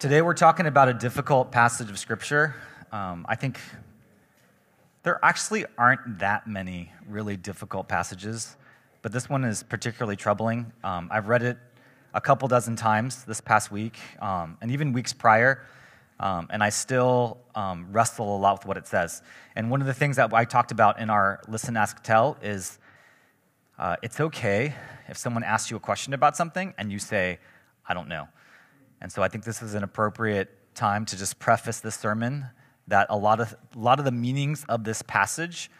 Today we're talking about a difficult passage of Scripture. Um, I think there actually aren't that many really difficult passages, but this one is particularly troubling. Um, I've read it a couple dozen times this past week, um, and even weeks prior, um, and I still um, wrestle a lot with what it says. And one of the things that I talked about in our Listen, Ask, Tell is uh, it's okay if someone asks you a question about something and you say, I don't know. And so I think this is an appropriate time to just preface this sermon that a lot of, a lot of the meanings of this passage,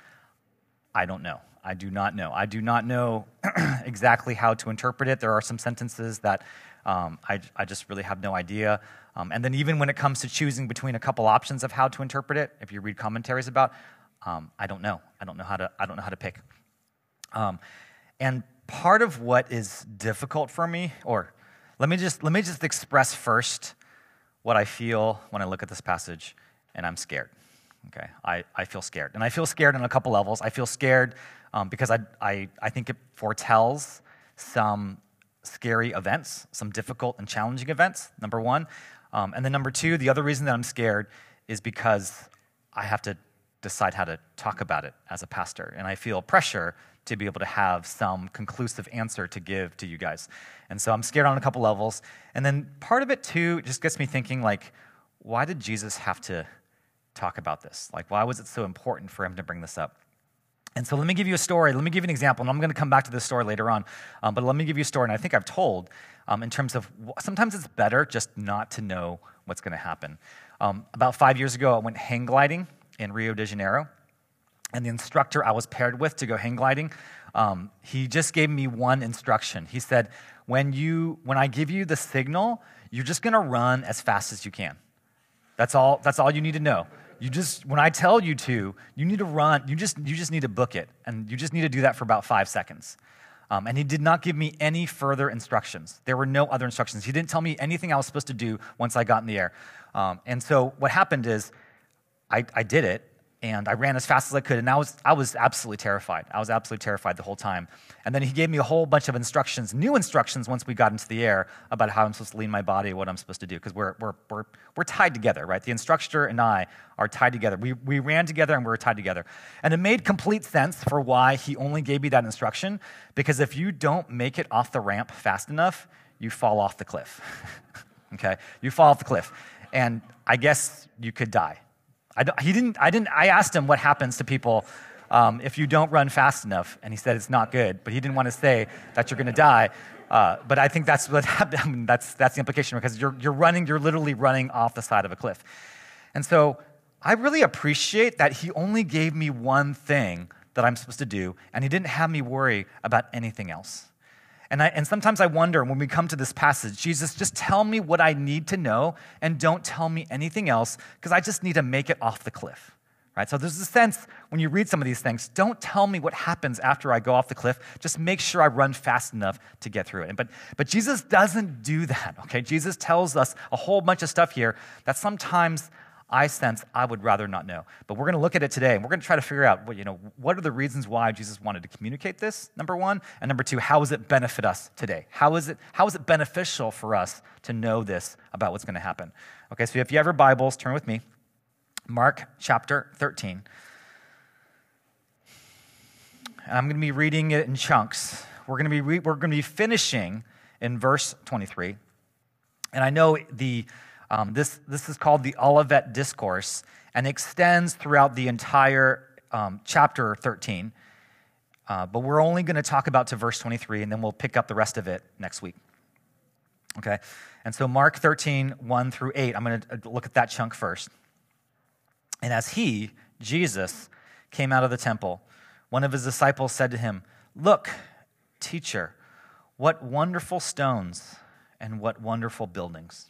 I don't know. I do not know. I do not know exactly how to interpret it. There are some sentences that um, I, I, just really have no idea. Um, and then, even when it comes to choosing between a couple options of how to interpret it, if you read commentaries about, um, I don't know. I don't know how to. I don't know how to pick. Um, and part of what is difficult for me, or let me just, let me just express first what I feel when I look at this passage, and I'm scared. Okay, I, I feel scared. And I feel scared on a couple levels. I feel scared um, because I, I, I think it foretells some scary events, some difficult and challenging events, number one. Um, and then number two, the other reason that I'm scared is because I have to decide how to talk about it as a pastor. And I feel pressure to be able to have some conclusive answer to give to you guys. And so I'm scared on a couple levels. And then part of it too just gets me thinking like, why did Jesus have to talk about this? Like, why was it so important for him to bring this up? And so let me give you a story. Let me give you an example. And I'm going to come back to this story later on. Um, but let me give you a story. And I think I've told um, in terms of sometimes it's better just not to know what's going to happen. Um, about five years ago, I went hang gliding in Rio de Janeiro. And the instructor I was paired with to go hang gliding, um, he just gave me one instruction. He said, when, you, when I give you the signal, you're just to run as fast as you can. That's all, that's all you need to know. You just, when I tell you to, you need to run, you just, you just need to book it. And you just need to do that for about five seconds. Um, and he did not give me any further instructions. There were no other instructions. He didn't tell me anything I was supposed to do once I got in the air. Um, and so what happened is I, I did it, and I ran as fast as I could, and I was, I was absolutely terrified. I was absolutely terrified the whole time. And then he gave me a whole bunch of instructions, new instructions once we got into the air about how I'm supposed to lean my body, what I'm supposed to do, because we're, we're, we're, we're tied together, right? The instructor and I are tied together. We, we ran together and we were tied together. And it made complete sense for why he only gave me that instruction, because if you don't make it off the ramp fast enough, you fall off the cliff, okay? You fall off the cliff. And I guess you could die I, he didn't, I, didn't, I asked him what happens to people um, if you don't run fast enough, and he said it's not good, but he didn't want to say that you're going to die. Uh, but I think that's what happened. I mean, that's, that's the implication because you're, you're running, you're literally running off the side of a cliff. And so I really appreciate that he only gave me one thing that I'm supposed to do, and he didn't have me worry about anything else. And, I, and sometimes I wonder when we come to this passage, Jesus, just tell me what I need to know and don't tell me anything else because I just need to make it off the cliff. Right? So there's a sense when you read some of these things, don't tell me what happens after I go off the cliff. Just make sure I run fast enough to get through it. But, but Jesus doesn't do that, okay? Jesus tells us a whole bunch of stuff here that sometimes I sense I would rather not know. But we're going to look at it today, and we're going to try to figure out, what, you know, what are the reasons why Jesus wanted to communicate this, number one, and number two, how does it benefit us today? How is it, how is it beneficial for us to know this about what's going to happen? Okay, so if you have your Bibles, turn with me. Mark chapter 13. And I'm going to be reading it in chunks. We're going to be, re- we're going to be finishing in verse 23. And I know the um, this, this is called the Olivet Discourse and extends throughout the entire um, chapter 13. Uh, but we're only going to talk about to verse 23, and then we'll pick up the rest of it next week. Okay? And so, Mark 13, 1 through 8, I'm going to uh, look at that chunk first. And as he, Jesus, came out of the temple, one of his disciples said to him, Look, teacher, what wonderful stones and what wonderful buildings.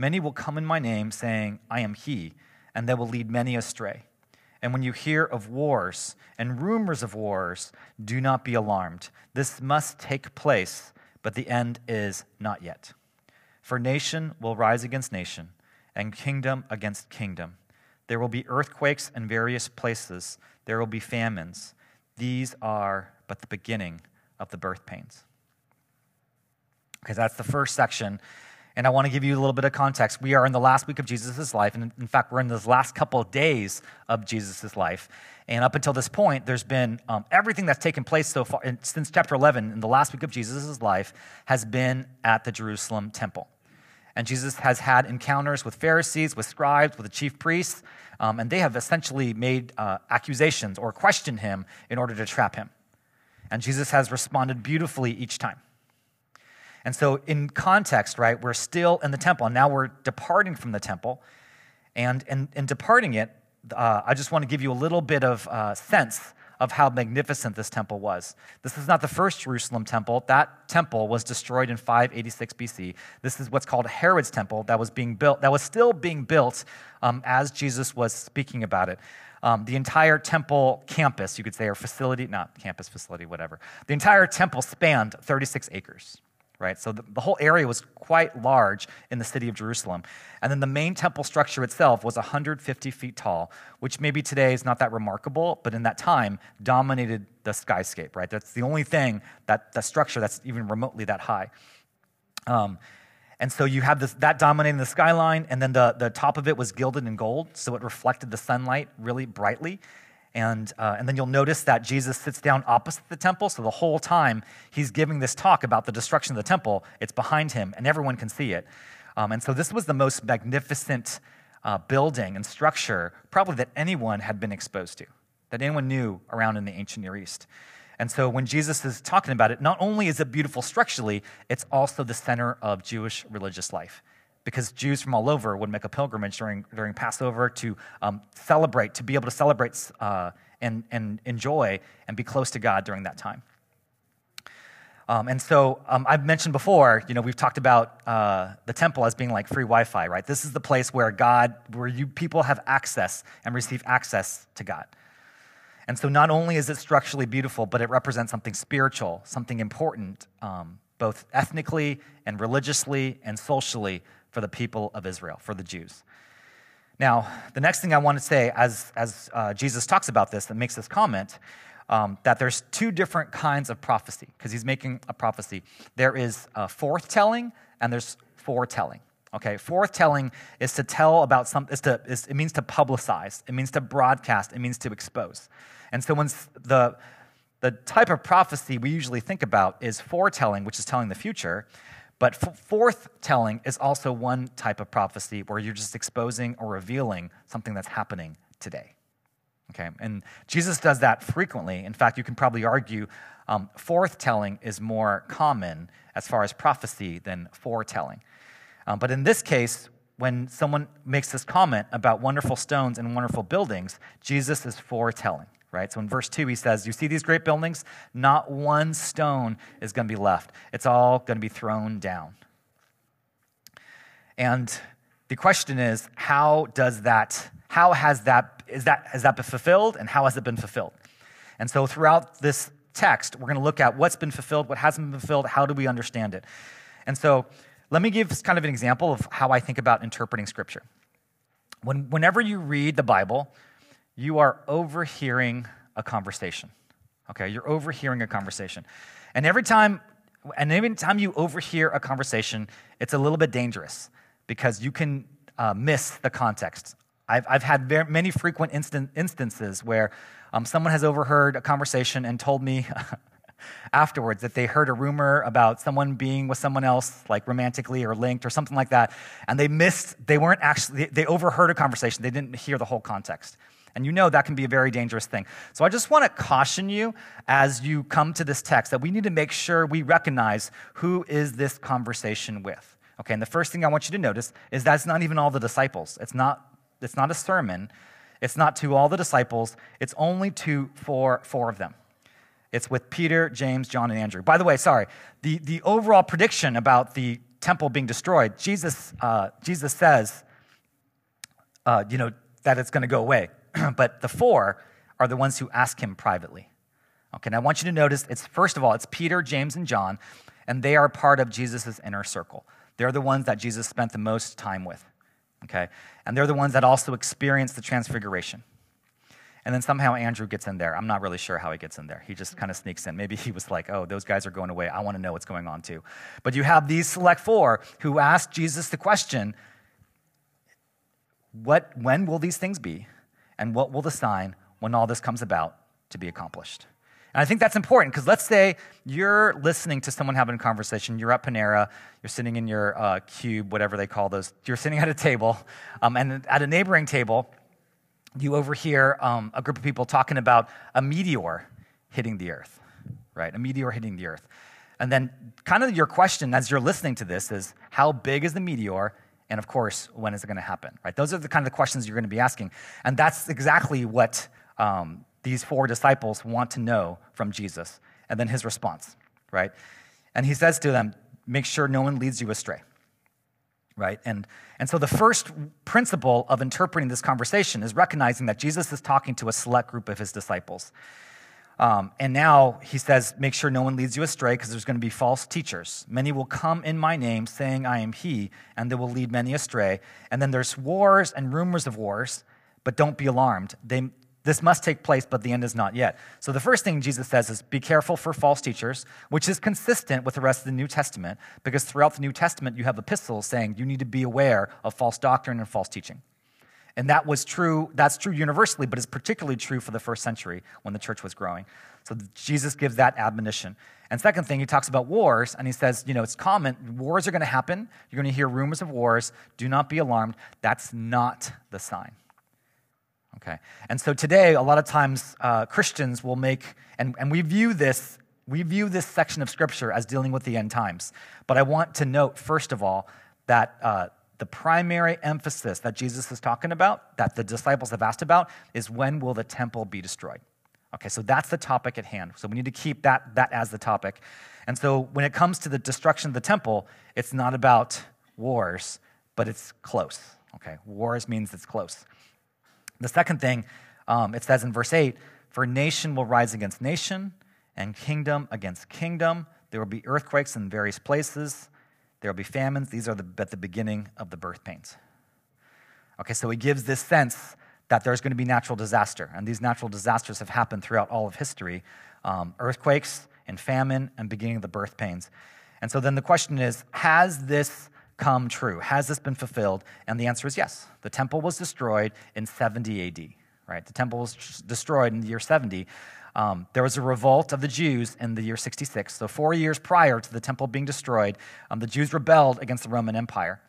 Many will come in my name, saying, I am he, and they will lead many astray. And when you hear of wars and rumors of wars, do not be alarmed. This must take place, but the end is not yet. For nation will rise against nation, and kingdom against kingdom. There will be earthquakes in various places, there will be famines. These are but the beginning of the birth pains. Okay, that's the first section. And I want to give you a little bit of context. We are in the last week of Jesus' life. And in fact, we're in those last couple of days of Jesus' life. And up until this point, there's been um, everything that's taken place so far since chapter 11, in the last week of Jesus' life, has been at the Jerusalem temple. And Jesus has had encounters with Pharisees, with scribes, with the chief priests, um, and they have essentially made uh, accusations or questioned him in order to trap him. And Jesus has responded beautifully each time. And so, in context, right, we're still in the temple, and now we're departing from the temple. And in, in departing it, uh, I just want to give you a little bit of uh, sense of how magnificent this temple was. This is not the first Jerusalem temple. That temple was destroyed in 586 BC. This is what's called Herod's temple that was being built, that was still being built um, as Jesus was speaking about it. Um, the entire temple campus, you could say, or facility, not campus facility, whatever. The entire temple spanned 36 acres right? So the, the, whole area was quite large in the city of Jerusalem. And then the main temple structure itself was 150 feet tall, which maybe today is not that remarkable, but in that time dominated the skyscape, right? That's the only thing, that, that structure that's even remotely that high. Um, and so you have this, that dominating the skyline, and then the, the top of it was gilded in gold, so it reflected the sunlight really brightly. And, uh, and then you'll notice that Jesus sits down opposite the temple. So the whole time he's giving this talk about the destruction of the temple, it's behind him and everyone can see it. Um, and so this was the most magnificent uh, building and structure probably that anyone had been exposed to, that anyone knew around in the ancient Near East. And so when Jesus is talking about it, not only is it beautiful structurally, it's also the center of Jewish religious life because Jews from all over would make a pilgrimage during, during Passover to um, celebrate, to be able to celebrate uh, and, and enjoy and be close to God during that time. Um, and so um, I've mentioned before, you know, we've talked about uh, the temple as being like free Wi-Fi, right? This is the place where God, where you people have access and receive access to God. And so not only is it structurally beautiful, but it represents something spiritual, something important, um, both ethnically and religiously and socially for the people of Israel, for the Jews. Now, the next thing I want to say, as, as uh, Jesus talks about this that makes this comment, um, that there's two different kinds of prophecy, because he's making a prophecy. There is uh, forthtelling and there's foretelling. Okay, forthtelling is to tell about something, to, is, it means to publicize, it means to broadcast, it means to expose. And so when the, the type of prophecy we usually think about is foretelling, which is telling the future, but forthtelling is also one type of prophecy where you're just exposing or revealing something that's happening today. Okay, and Jesus does that frequently. In fact, you can probably argue um, forthtelling is more common as far as prophecy than foretelling. Um, but in this case, when someone makes this comment about wonderful stones and wonderful buildings, Jesus is foretelling right? So in verse 2, he says, You see these great buildings? Not one stone is going to be left, it's all going to be thrown down. And the question is, how does that, how has that, is that, has that been fulfilled and how has it been fulfilled? And so throughout this text, we're going to look at what's been fulfilled, what hasn't been fulfilled, how do we understand it? And so let me give kind of an example of how I think about interpreting scripture. When, whenever you read the Bible, you are overhearing a conversation. Okay, you're overhearing a conversation. And every time and every time you overhear a conversation, it's a little bit dangerous because you can uh, miss the context. I've, I've had very, many frequent instan- instances where um, someone has overheard a conversation and told me afterwards that they heard a rumor about someone being with someone else, like romantically or linked or something like that, and they missed, they weren't actually, they overheard a conversation, they didn't hear the whole context. And you know that can be a very dangerous thing. So I just want to caution you as you come to this text that we need to make sure we recognize who is this conversation with. Okay, and the first thing I want you to notice is that's not even all the disciples. It's not, it's not a sermon. It's not to all the disciples. It's only to four, four of them. It's with Peter, James, John, and Andrew. By the way, sorry, the, the overall prediction about the temple being destroyed, Jesus, uh, Jesus says, uh, you know, that it's going to go away. but the four are the ones who ask him privately. Okay, and I want you to notice it's first of all, it's Peter, James, and John, and they are part of Jesus' inner circle. They're the ones that Jesus spent the most time with. Okay, and they're the ones that also experienced the transfiguration. And then somehow Andrew gets in there. I'm not really sure how he gets in there. He just kind of sneaks in. Maybe he was like, oh, those guys are going away. I want to know what's going on too. But you have these select four who ask Jesus the question what, when will these things be? And what will the sign when all this comes about to be accomplished? And I think that's important because let's say you're listening to someone having a conversation. You're at Panera, you're sitting in your uh, cube, whatever they call those. You're sitting at a table, um, and at a neighboring table, you overhear um, a group of people talking about a meteor hitting the earth, right? A meteor hitting the earth. And then, kind of your question as you're listening to this is how big is the meteor? And of course, when is it going to happen, right? Those are the kind of questions you're going to be asking. And that's exactly what um, these four disciples want to know from Jesus. And then his response, right? And he says to them, Make sure no one leads you astray right? And, and so the first principle of interpreting this conversation is recognizing that Jesus is talking to a select group of his disciples. Um, and now he says, make sure no one leads you astray because there's going to be false teachers. Many will come in my name saying, I am he, and they will lead many astray. And then there's wars and rumors of wars, but don't be alarmed. They, this must take place, but the end is not yet. So the first thing Jesus says is be careful for false teachers, which is consistent with the rest of the New Testament, because throughout the New Testament, you have epistles saying you need to be aware of false doctrine and false teaching. And that was true, that's true universally, but it's particularly true for the first century when the church was growing. So Jesus gives that admonition. And second thing, he talks about wars, and he says, you know, it's common, wars are going to happen. You're going to hear rumors of wars. Do not be alarmed. That's not the sign. Okay. And so today, a lot of times uh, Christians will make, and, and we view this, we view this section of scripture as dealing with the end times. But I want to note, first of all, that uh, the primary emphasis that Jesus is talking about, that the disciples have asked about, is when will the temple be destroyed? Okay, so that's the topic at hand. So we need to keep that, that as the topic. And so when it comes to the destruction of the temple, it's not about wars, but it's close. Okay, wars means it's close. The second thing, um, it says in verse 8 For nation will rise against nation, and kingdom against kingdom. There will be earthquakes in various places. There will be famines. These are the, at the beginning of the birth pains. Okay, so he gives this sense that there's going to be natural disaster. And these natural disasters have happened throughout all of history um, earthquakes and famine and beginning of the birth pains. And so then the question is has this come true? Has this been fulfilled? And the answer is yes. The temple was destroyed in 70 AD, right? The temple was destroyed in the year 70. Um, there was a revolt of the Jews in the year 66. So, four years prior to the temple being destroyed, um, the Jews rebelled against the Roman Empire.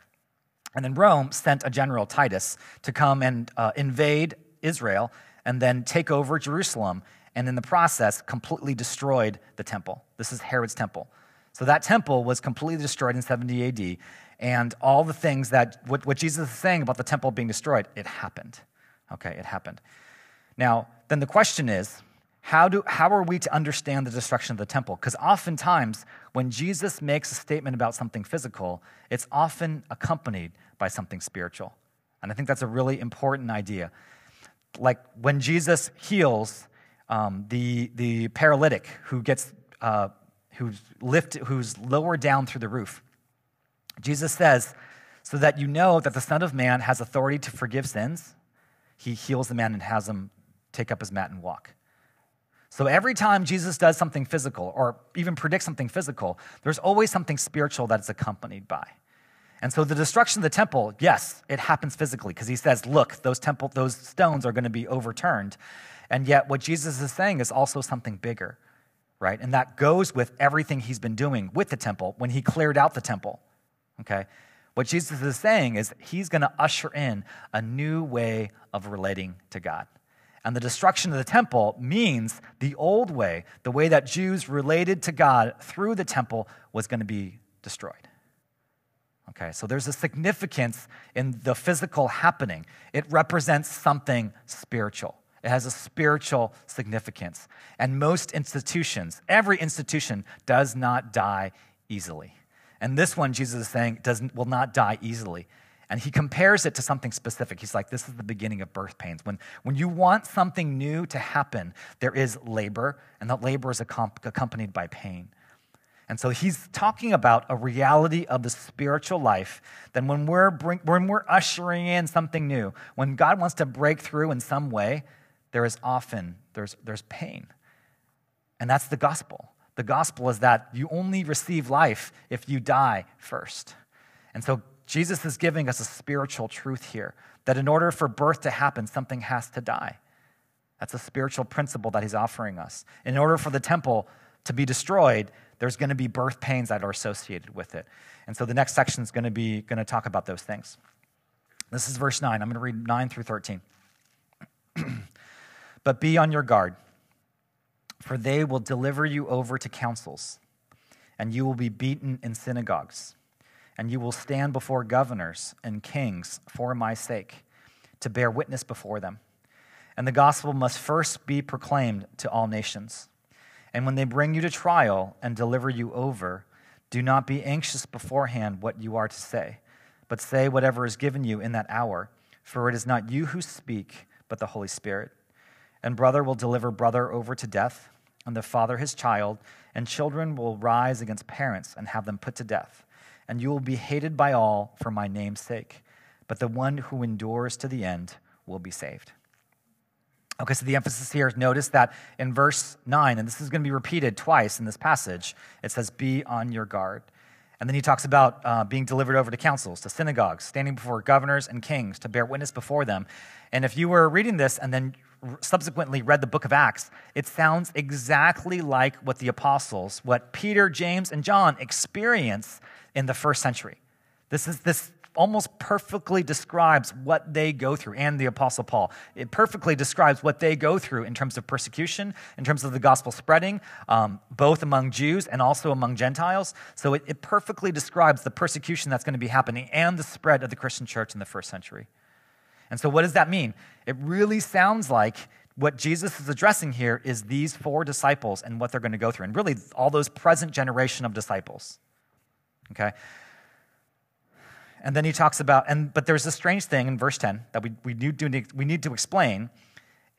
And then Rome sent a general, Titus, to come and uh, invade Israel and then take over Jerusalem. And in the process, completely destroyed the temple. This is Herod's temple. So that temple was completely destroyed in 70 AD and all the things that what, what Jesus is saying about the temple being destroyed, it happened. Okay, it happened. Now, then the question is, how, do, how are we to understand the destruction of the temple? Because oftentimes, when Jesus makes a statement about something physical, it's often accompanied by something spiritual. And I think that's a really important idea. Like when Jesus heals um, the, the paralytic who gets, uh, who's, lifted, who's lowered down through the roof, Jesus says, so that you know that the Son of Man has authority to forgive sins, he heals the man and has him take up his mat and walk. So every time Jesus does something physical or even predicts something physical, there's always something spiritual that it's accompanied by. And so the destruction of the temple, yes, it happens physically because he says, look, those temple those stones are going to be overturned. And yet what Jesus is saying is also something bigger, right? And that goes with everything he's been doing with the temple when he cleared out the temple okay? What Jesus is saying is he's going to usher in a new way of relating to God. And the destruction of the temple means the old way, the way that Jews related to God through the temple, was going to be destroyed. Okay, so there's a significance in the physical happening. It represents something spiritual. It has a spiritual significance. And most institutions, every institution, does not die easily. And this one, Jesus is saying, doesn't, will not die easily. And he compares it to something specific. He's like, this is the beginning of birth pains. When, when you want something new to happen, there is labor, and that labor is accompanied by pain. And so he's talking about a reality of the spiritual life that when we're, bring, when we're ushering in something new, when God wants to break through in some way, there is often there's, there's pain. And that's the gospel. The gospel is that you only receive life if you die first. And so Jesus is giving us a spiritual truth here that in order for birth to happen, something has to die. That's a spiritual principle that he's offering us. In order for the temple to be destroyed, there's going to be birth pains that are associated with it. And so the next section is going to be going to talk about those things. This is verse 9. I'm going to read 9 through 13. but be on your guard, for they will deliver you over to councils, and you will be beaten in synagogues and you will stand before governors and kings for my sake, to bear witness before them. And the gospel must first be proclaimed to all nations. And when they bring you to trial and deliver you over, do not be anxious beforehand what you are to say, but say whatever is given you in that hour, for it is not you who speak, but the Holy Spirit. And brother will deliver brother over to death, and the father his child, and children will rise against parents and have them put to death and you will be hated by all for my name's sake. But the one who endures to the end will be saved. Okay, so the emphasis here, notice that in verse 9, and this is going to be repeated twice in this passage, it says, Be on your guard. And then he talks about uh, being delivered over to councils, to synagogues, standing before governors and kings to bear witness before them. And if you were reading this and then subsequently read the book of Acts, it sounds exactly like what the apostles, what Peter, James, and John experience in the first century. This is this almost perfectly describes what they go through, and the Apostle Paul. It perfectly describes what they go through in terms of persecution, in terms of the gospel spreading, um, both among Jews and also among Gentiles. So it, it perfectly describes the persecution that's going to be happening and the spread of the Christian church in the first century. And so, what does that mean? It really sounds like what Jesus is addressing here is these four disciples and what they're going to go through, and really all those present generation of disciples. Okay? And then he talks about, and but there's a strange thing in verse 10 that we, we, need, to, we need to explain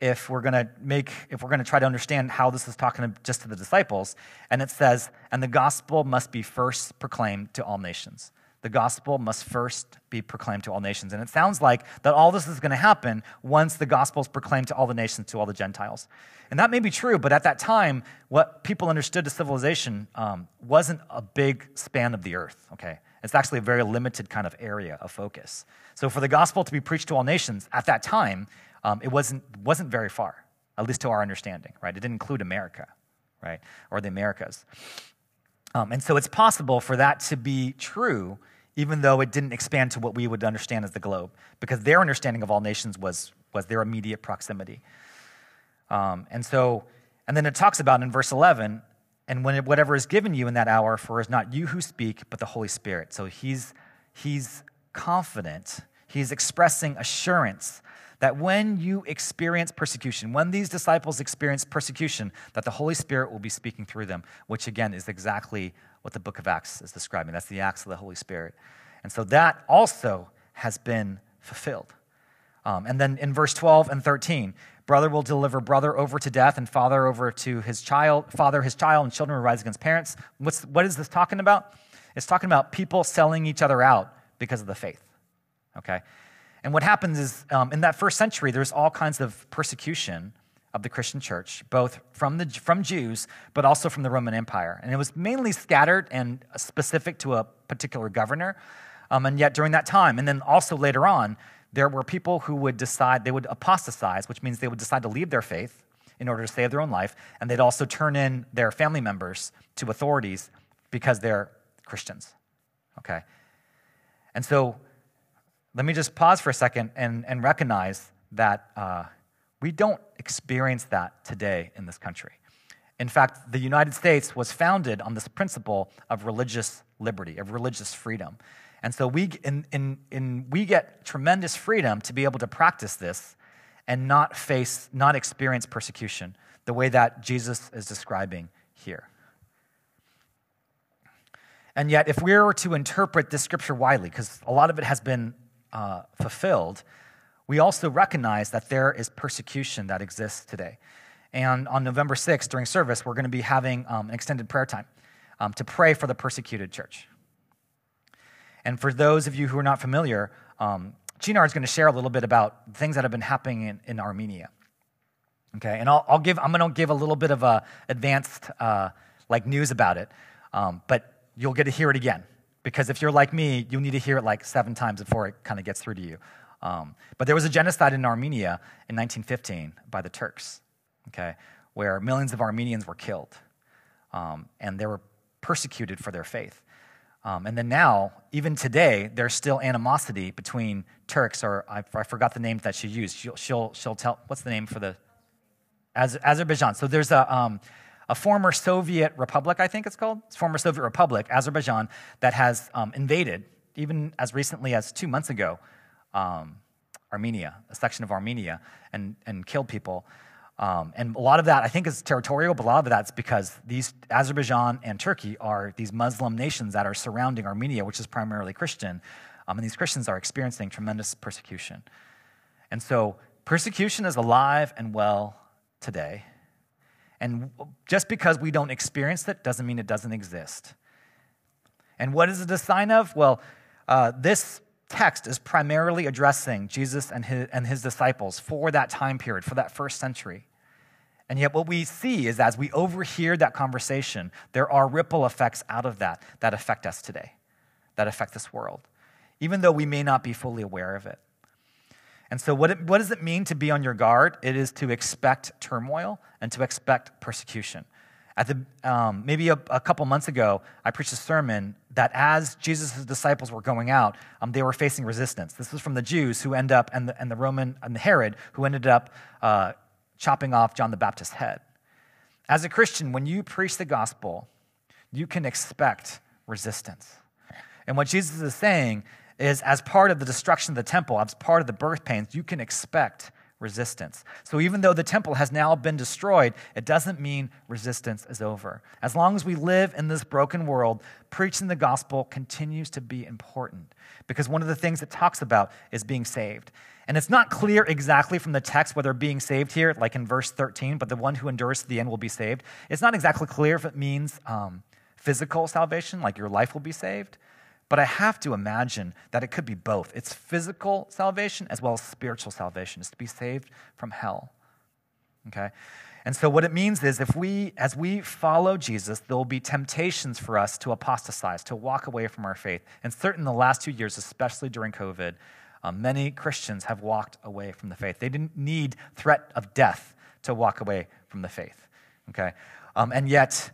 if we're going to make, if we're going to try to understand how this is talking just to the disciples. And it says, and the gospel must be first proclaimed to all nations. The gospel must first be proclaimed to all nations. And it sounds like that all this is going to happen once the gospel is proclaimed to all the nations, to all the Gentiles. And that may be true, but at that time, what people understood as civilization um, wasn't a big span of the earth, okay? It's actually a very limited kind of area of focus. So for the gospel to be preached to all nations at that time, um, it wasn't, wasn't very far, at least to our understanding, right? It didn't include America, right? Or the Americas. Um, and so it's possible for that to be true even though it didn't expand to what we would understand as the globe, because their understanding of all nations was, was their immediate proximity. Um, and so, and then it talks about in verse 11, and when it, whatever is given you in that hour, for it is not you who speak, but the Holy Spirit. So he's, he's confident, he's expressing assurance that when you experience persecution, when these disciples experience persecution, that the Holy Spirit will be speaking through them, which again is exactly what the book of Acts is describing. That's the acts of the Holy Spirit. And so that also has been fulfilled. Um, and then in verse 12 and 13, brother will deliver brother over to death and father over to his child, father his child, and children will rise against parents. What's, what is this talking about? It's talking about people selling each other out because of the faith. Okay? And what happens is um, in that first century, there's all kinds of persecution of the Christian church, both from, the, from Jews, but also from the Roman Empire. And it was mainly scattered and specific to a particular governor. Um, and yet, during that time, and then also later on, there were people who would decide, they would apostatize, which means they would decide to leave their faith in order to save their own life. And they'd also turn in their family members to authorities because they're Christians. Okay? And so, let me just pause for a second and, and recognize that. Uh, we don't experience that today in this country. In fact, the United States was founded on this principle of religious liberty, of religious freedom. And so we, in, in, in, we get tremendous freedom to be able to practice this and not face, not experience persecution the way that Jesus is describing here. And yet, if we were to interpret this scripture widely, because a lot of it has been uh, fulfilled, we also recognize that there is persecution that exists today. And on November 6th, during service, we're going to be having um, an extended prayer time um, to pray for the persecuted church. And for those of you who are not familiar, um, Chinar is going to share a little bit about things that have been happening in, in Armenia. Okay, and I'll, I'll, give, I'm going to give a little bit of a advanced uh, like news about it, um, but you'll get to hear it again because if you're like me, you'll need to hear it like seven times before it kind of gets through to you. Um, but there was a genocide in Armenia in 1915 by the Turks, okay, where millions of Armenians were killed, um, and they were persecuted for their faith. Um, and then now, even today, there's still animosity between Turks, or I, I forgot the name that she used. She'll, she'll, she'll, tell, what's the name for the? Az, Azerbaijan. So there's a, um, a former Soviet republic, I think it's called, it's former Soviet republic, Azerbaijan, that has um, invaded, even as recently as two months ago, um, Armenia, a section of Armenia, and, and killed people. Um, and a lot of that, I think, is territorial, but a lot of that's because these Azerbaijan and Turkey are these Muslim nations that are surrounding Armenia, which is primarily Christian. Um, and these Christians are experiencing tremendous persecution. And so persecution is alive and well today. And just because we don't experience it doesn't mean it doesn't exist. And what is it a sign of? Well, uh, this text is primarily addressing Jesus and his, and his disciples for that time period, for that first century. And yet, what we see is as we overhear that conversation, there are ripple effects out of that that affect us today, that affect this world, even though we may not be fully aware of it. And so, what, it, what does it mean to be on your guard? It is to expect turmoil and to expect persecution. At the, um, maybe a, a, couple months ago, I preached a sermon that as Jesus' disciples were going out, um, they were facing resistance. This was from the Jews who end up, and the, and the Roman, and the Herod, who ended up uh, chopping off John the Baptist's head. As a Christian, when you preach the gospel, you can expect resistance. And what Jesus is saying is, as part of the destruction of the temple, as part of the birth pains, you can expect resistance. So even though the temple has now been destroyed, it doesn't mean resistance is over. As long as we live in this broken world, preaching the gospel continues to be important because one of the things it talks about is being saved. And it's not clear exactly from the text whether being saved here, like in verse 13, but the one who endures to the end will be saved. It's not exactly clear if it means um, physical salvation, like your life will be saved. But I have to imagine that it could be both. It's physical salvation as well as spiritual salvation. It's to be saved from hell. Okay? And so what it means is if we as we follow Jesus, there will be temptations for us to apostatize, to walk away from our faith. And certainly the last two years, especially during COVID, um, many Christians have walked away from the faith. They didn't need threat of death to walk away from the faith. Okay? Um, and yet,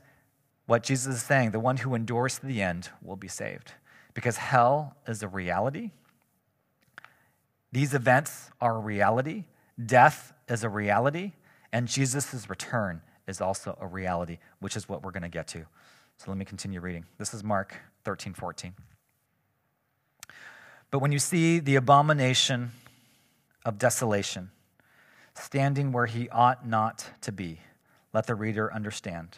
what Jesus is saying, the one who endures to the end will be saved. Because hell is a reality. These events are a reality. Death is a reality. And Jesus' return is also a reality, which is what we're going to get to. So let me continue reading. This is Mark 13, 14. But when you see the abomination of desolation standing where he ought not to be, let the reader understand.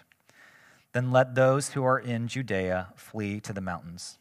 Then let those who are in Judea flee to the mountains.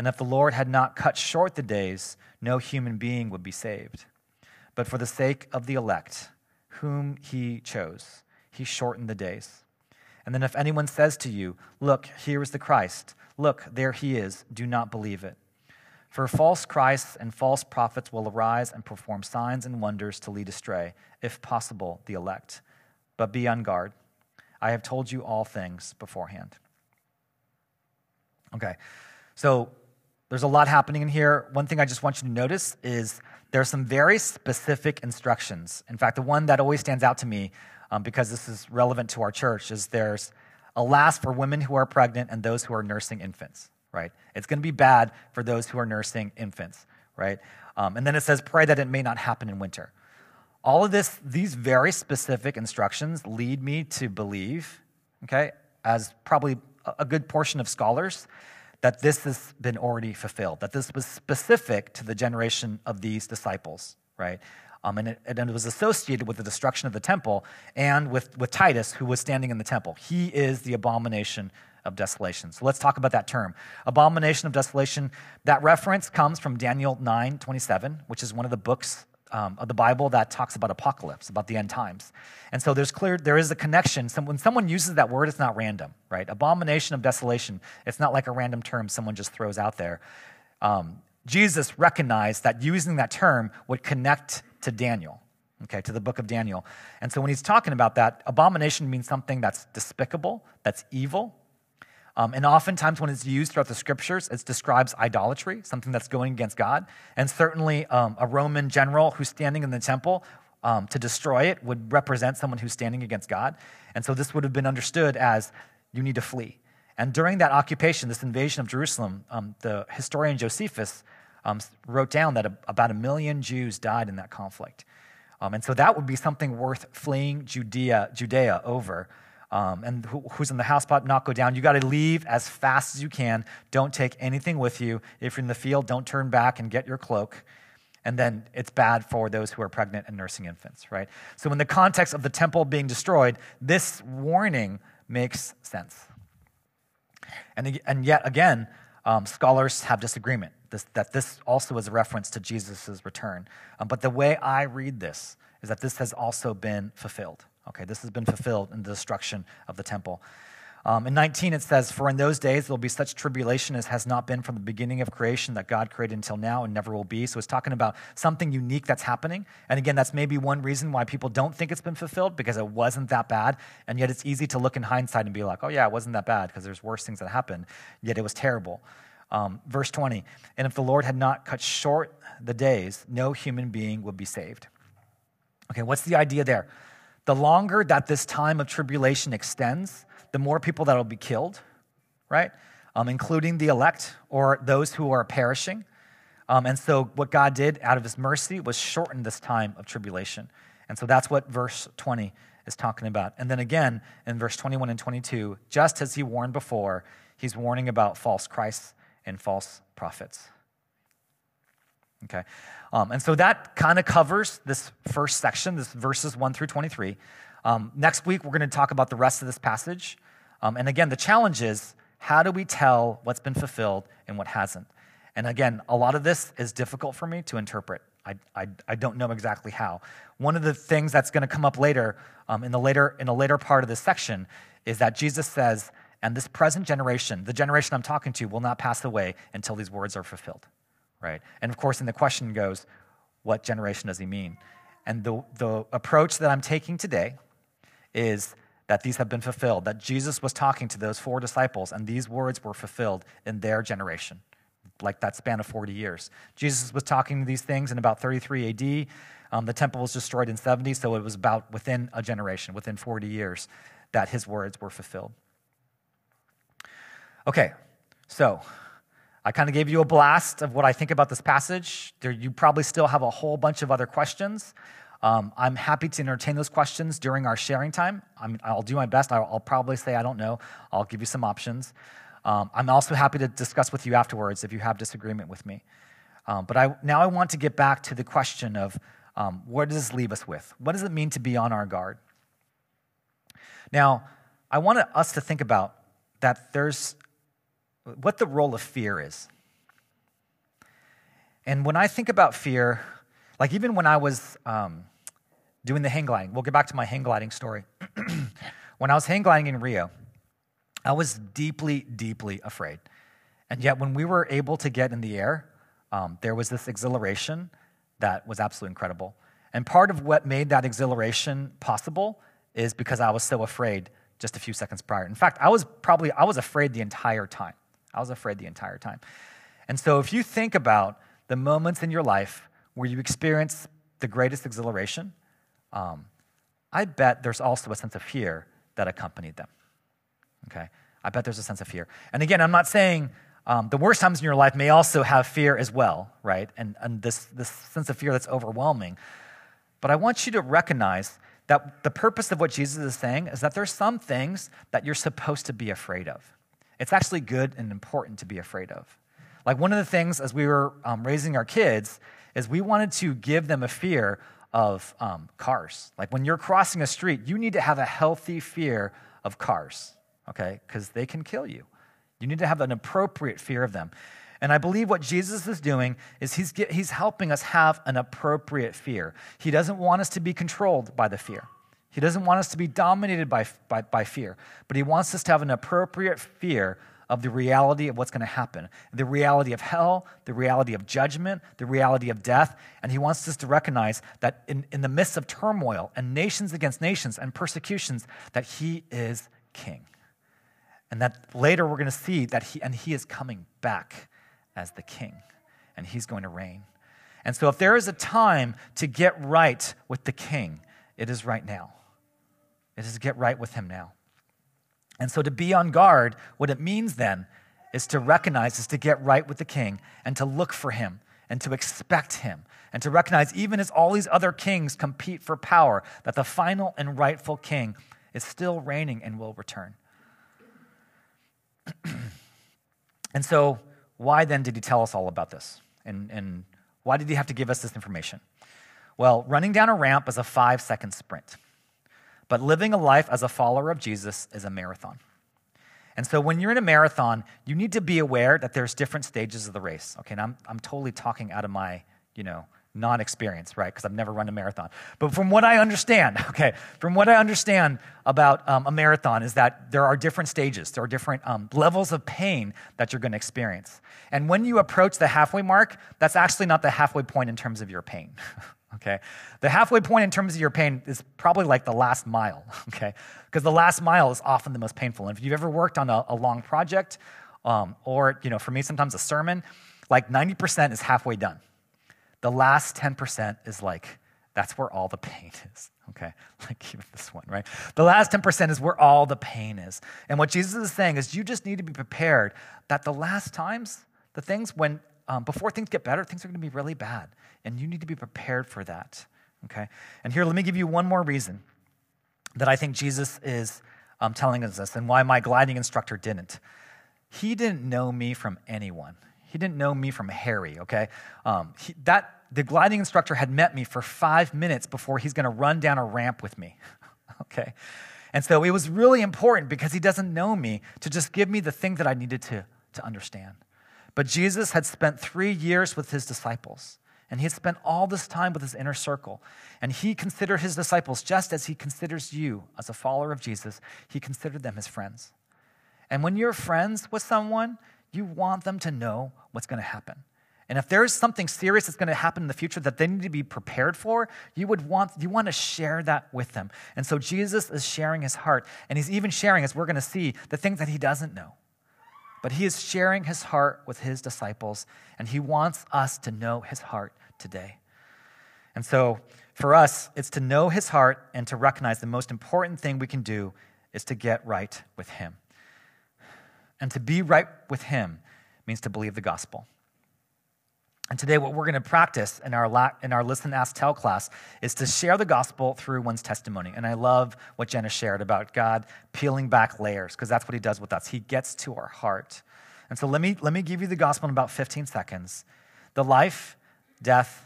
And if the Lord had not cut short the days, no human being would be saved. But for the sake of the elect, whom he chose, he shortened the days. And then if anyone says to you, Look, here is the Christ, look, there he is, do not believe it. For false Christs and false prophets will arise and perform signs and wonders to lead astray, if possible, the elect. But be on guard. I have told you all things beforehand. Okay, so there's a lot happening in here. One thing I just want you to notice is there are some very specific instructions. In fact, the one that always stands out to me, um, because this is relevant to our church, is there's alas for women who are pregnant and those who are nursing infants. right? It's going to be bad for those who are nursing infants, right? Um, and then it says, pray that it may not happen in winter. All of this, these very specific instructions lead me to believe, okay, as probably a good portion of scholars, that this has been already fulfilled, that this was specific to the generation of these disciples, right? Um, and, it, and, it, was associated with the destruction of the temple and with, with Titus, who was standing in the temple. He is the abomination of desolation. So let's talk about that term. Abomination of desolation, that reference comes from Daniel 9 27, which is one of the books um, of the Bible that talks about apocalypse, about the end times. And so there's clear, there is a connection. Some, when someone uses that word, it's not random, right? Abomination of desolation, it's not like a random term someone just throws out there. Um, Jesus recognized that using that term would connect to Daniel, okay, to the book of Daniel. And so when he's talking about that, abomination means something that's despicable, that's evil, um, and oftentimes, when it's used throughout the scriptures, it describes idolatry, something that's going against God. And certainly, um, a Roman general who's standing in the temple um, to destroy it would represent someone who's standing against God. And so, this would have been understood as you need to flee. And during that occupation, this invasion of Jerusalem, um, the historian Josephus um, wrote down that a, about a million Jews died in that conflict. Um, and so, that would be something worth fleeing Judea, Judea over um, and who, who's in the house pot not go down. You got to leave as fast as you can. Don't take anything with you. If you're in the field, don't turn back and get your cloak. And then it's bad for those who are pregnant and nursing infants, right? So, in the context of the temple being destroyed, this warning makes sense. And, and yet again, um, scholars have disagreement this, that this also is a reference to Jesus' return. Um, but the way I read this is that this has also been fulfilled. Okay, this has been fulfilled in the destruction of the temple. Um, in 19, it says, For in those days there will be such tribulation as has not been from the beginning of creation that God created until now and never will be. So it's talking about something unique that's happening. And again, that's maybe one reason why people don't think it's been fulfilled because it wasn't that bad. And yet it's easy to look in hindsight and be like, oh, yeah, it wasn't that bad because there's worse things that happened. Yet it was terrible. Um, verse 20, and if the Lord had not cut short the days, no human being would be saved. Okay, what's the idea there? The longer that this time of tribulation extends, the more people that will be killed, right? Um, including the elect or those who are perishing. Um, and so, what God did out of his mercy was shorten this time of tribulation. And so, that's what verse 20 is talking about. And then again, in verse 21 and 22, just as he warned before, he's warning about false Christs and false prophets. Okay. Um, and so that kind of covers this first section, this verses 1 through 23. Um, next week, we're going to talk about the rest of this passage. Um, and again, the challenge is how do we tell what's been fulfilled and what hasn't? And again, a lot of this is difficult for me to interpret. I, I, I don't know exactly how. One of the things that's going to come up later, um, in, the later, in a later part of this section, is that Jesus says, and this present generation, the generation I'm talking to, will not pass away until these words are fulfilled right? And of course, and the question goes, what generation does he mean? And the, the approach that I'm taking today is that these have been fulfilled, that Jesus was talking to those four disciples, and these words were fulfilled in their generation, like that span of 40 years. Jesus was talking to these things in about 33 AD. Um, the temple was destroyed in 70, so it was about within a generation, within 40 years, that his words were fulfilled. Okay, so I kind of gave you a blast of what I think about this passage. There, you probably still have a whole bunch of other questions. Um, I'm happy to entertain those questions during our sharing time. i will do my best. I'll, I'll, probably say I don't know. I'll give you some options. Um, I'm also happy to discuss with you afterwards if you have disagreement with me. Um, but I, now I want to get back to the question of um, what does this leave us with? What does it mean to be on our guard? Now, I want us to think about that there's what the role of fear is. And when I think about fear, like even when I was um, doing the hang gliding, we'll get back to my hang gliding story. when I was hang gliding in Rio, I was deeply, deeply afraid. And yet, when we were able to get in the air, um, there was this exhilaration that was absolutely incredible. And part of what made that exhilaration possible is because I was so afraid just a few seconds prior. In fact, I was probably I was afraid the entire time. I was afraid the entire time. And so if you think about the moments in your life where you experience the greatest exhilaration, um, I bet there's also a sense of fear that accompanied them. Okay? I bet there's a sense of fear. And again, I'm not saying um, the worst times in your life may also have fear as well, right? And, and this, this sense of fear that's overwhelming. But I want you to recognize that the purpose of what Jesus is saying is that there's some things that you're supposed to be afraid of. It's actually good and important to be afraid of. Like one of the things as we were um, raising our kids is we wanted to give them a fear of um, cars. Like when you're crossing a street, you need to have a healthy fear of cars, okay? Because they can kill you. You need to have an appropriate fear of them. And I believe what Jesus is doing is he's, get, he's helping us have an appropriate fear. He doesn't want us to be controlled by the fear. He doesn't want us to be dominated by, by, by fear, but he wants us to have an appropriate fear of the reality of what's going to happen the reality of hell, the reality of judgment, the reality of death. And he wants us to recognize that in, in the midst of turmoil and nations against nations and persecutions, that he is king. And that later we're going to see that he, and he is coming back as the king, and he's going to reign. And so, if there is a time to get right with the king, it is right now. It is to get right with him now. And so, to be on guard, what it means then is to recognize, is to get right with the king and to look for him and to expect him and to recognize, even as all these other kings compete for power, that the final and rightful king is still reigning and will return. and so, why then did he tell us all about this? And, and why did he have to give us this information? Well, running down a ramp is a five second sprint, but living a life as a follower of Jesus is a marathon. And so when you're in a marathon, you need to be aware that there's different stages of the race. Okay, and I'm, I'm totally talking out of my, you know, non experience, right? Because I've never run a marathon. But from what I understand, okay, from what I understand about um, a marathon is that there are different stages, there are different um, levels of pain that you're going to experience. And when you approach the halfway mark, that's actually not the halfway point in terms of your pain. okay? The halfway point in terms of your pain is probably like the last mile, okay? Because the last mile is often the most painful. And if you've ever worked on a, a long project, um, or, you know, for me, sometimes a sermon, like 90% is halfway done. The last 10% is like, that's where all the pain is, okay? Like even this one, right? The last 10% is where all the pain is. And what Jesus is saying is you just need to be prepared that the last times, the things when, um, before things get better, things are going to be really bad. And you need to be prepared for that, okay? And here, let me give you one more reason that I think Jesus is um, telling us this and why my gliding instructor didn't. He didn't know me from anyone. He didn't know me from Harry, okay? Um, he, that, the gliding instructor had met me for five minutes before he's gonna run down a ramp with me, okay? And so it was really important because he doesn't know me to just give me the thing that I needed to, to understand. But Jesus had spent three years with his disciples, and he had spent all this time with his inner circle. And he considered his disciples just as he considers you as a follower of Jesus, he considered them his friends. And when you're friends with someone, you want them to know what's going to happen. And if there's something serious that's going to happen in the future that they need to be prepared for, you would want you want to share that with them. And so Jesus is sharing his heart, and he's even sharing, as we're going to see, the things that he doesn't know. But he is sharing his heart with his disciples, and he wants us to know his heart today. And so for us, it's to know his heart and to recognize the most important thing we can do is to get right with him. And to be right with Him means to believe the gospel. And today, what we're going to practice in our, la- in our Listen, Ask, Tell class is to share the gospel through one's testimony. And I love what Jenna shared about God peeling back layers, because that's what He does with us. He gets to our heart. And so let me, let me give you the gospel in about 15 seconds. The life, death,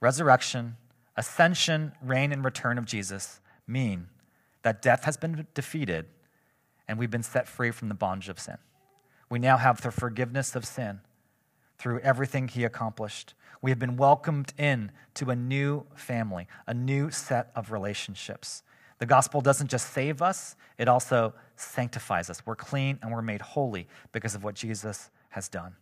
resurrection, ascension, reign, and return of Jesus mean that death has been defeated and we've been set free from the bondage of sin. We now have the forgiveness of sin through everything he accomplished. We have been welcomed in to a new family, a new set of relationships. The gospel doesn't just save us, it also sanctifies us. We're clean and we're made holy because of what Jesus has done.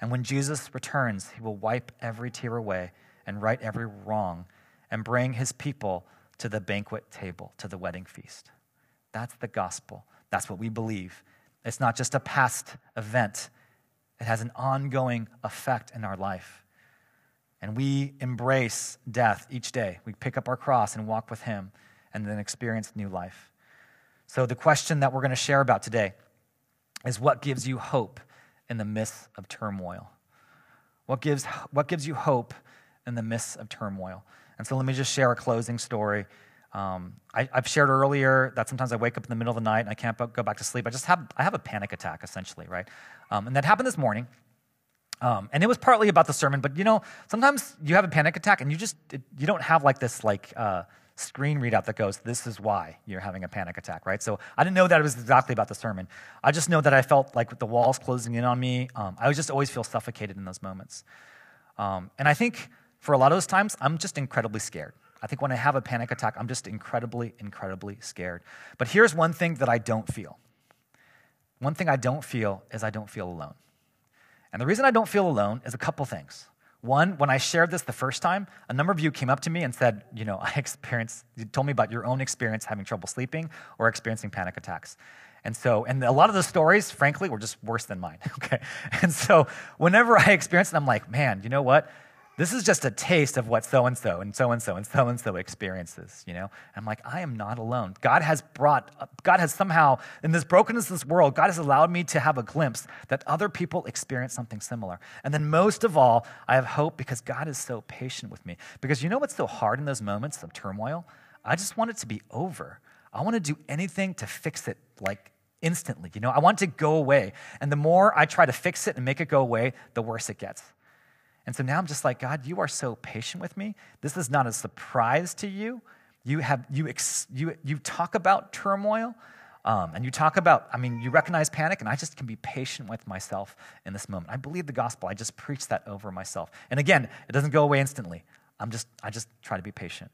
And when Jesus returns, he will wipe every tear away and right every wrong and bring his people to the banquet table, to the wedding feast. That's the gospel. That's what we believe. It's not just a past event, it has an ongoing effect in our life. And we embrace death each day. We pick up our cross and walk with Him and then experience new life. So, the question that we're going to share about today is what gives you hope in the midst of turmoil? What gives, what gives you hope in the midst of turmoil? And so let me just share a closing story. Um, I, have shared earlier that sometimes I wake up in the middle of the night and I can't go back to sleep. I just have, I have a panic attack, essentially, right? Um, and that happened this morning. Um, and it was partly about the sermon, but you know, sometimes you have a panic attack and you just, it, you don't have like this like uh, screen readout that goes, this is why you're having a panic attack, right? So I didn't know that it was exactly about the sermon. I just know that I felt like the walls closing in on me. Um, I just always feel suffocated in those moments. Um, and I think for a lot of those times, I'm just incredibly scared. I think when I have a panic attack, I'm just incredibly, incredibly scared. But here's one thing that I don't feel. One thing I don't feel is I don't feel alone. And the reason I don't feel alone is a couple things. One, when I shared this the first time, a number of you came up to me and said, you know, I experienced, you told me about your own experience having trouble sleeping or experiencing panic attacks. And so, and a lot of the stories, frankly, were just worse than mine. Okay. And so, whenever I experience it, I'm like, man, you know what? This is just a taste of what so and so and so and so and so and so experiences, you know? I'm like, I am not alone. God has brought, God has somehow, in this brokenness of this world, God has allowed me to have a glimpse that other people experience something similar. And then most of all, I have hope because God is so patient with me. Because you know what's so hard in those moments of turmoil? I just want it to be over. I want to do anything to fix it like instantly. You know, I want it to go away. And the more I try to fix it and make it go away, the worse it gets. And so now I'm just like, God, you are so patient with me. This is not a surprise to you. You, have, you, ex, you, you talk about turmoil, um, and you talk about, I mean, you recognize panic, and I just can be patient with myself in this moment. I believe the gospel. I just preach that over myself. And again, it doesn't go away instantly. I'm just, I just try to be patient.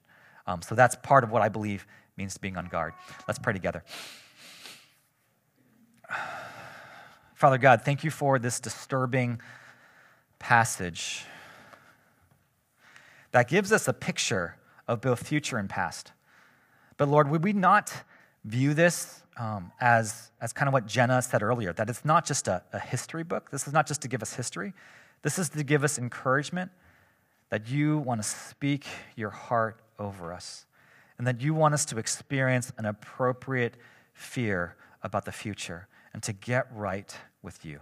Um, so that's part of what I believe means to being on guard. Let's pray together. Father God, thank you for this disturbing passage that gives us a picture of both future and past. But Lord, would we not view this um, as, as kind of what Jenna said earlier, that it's not just a, a history book. This is not just to give us history, this is to give us encouragement that you want to speak your heart over us and that you want us to experience an appropriate fear about the future and to get right with you.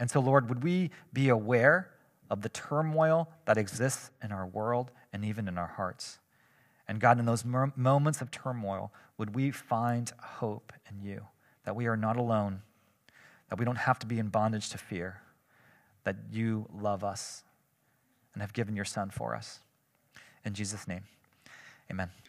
And so, Lord, would we be aware of the turmoil that exists in our world and even in our hearts? And God, in those moments of turmoil, would we find hope in you that we are not alone, that we don't have to be in bondage to fear, that you love us and have given your Son for us. In Jesus' name, amen.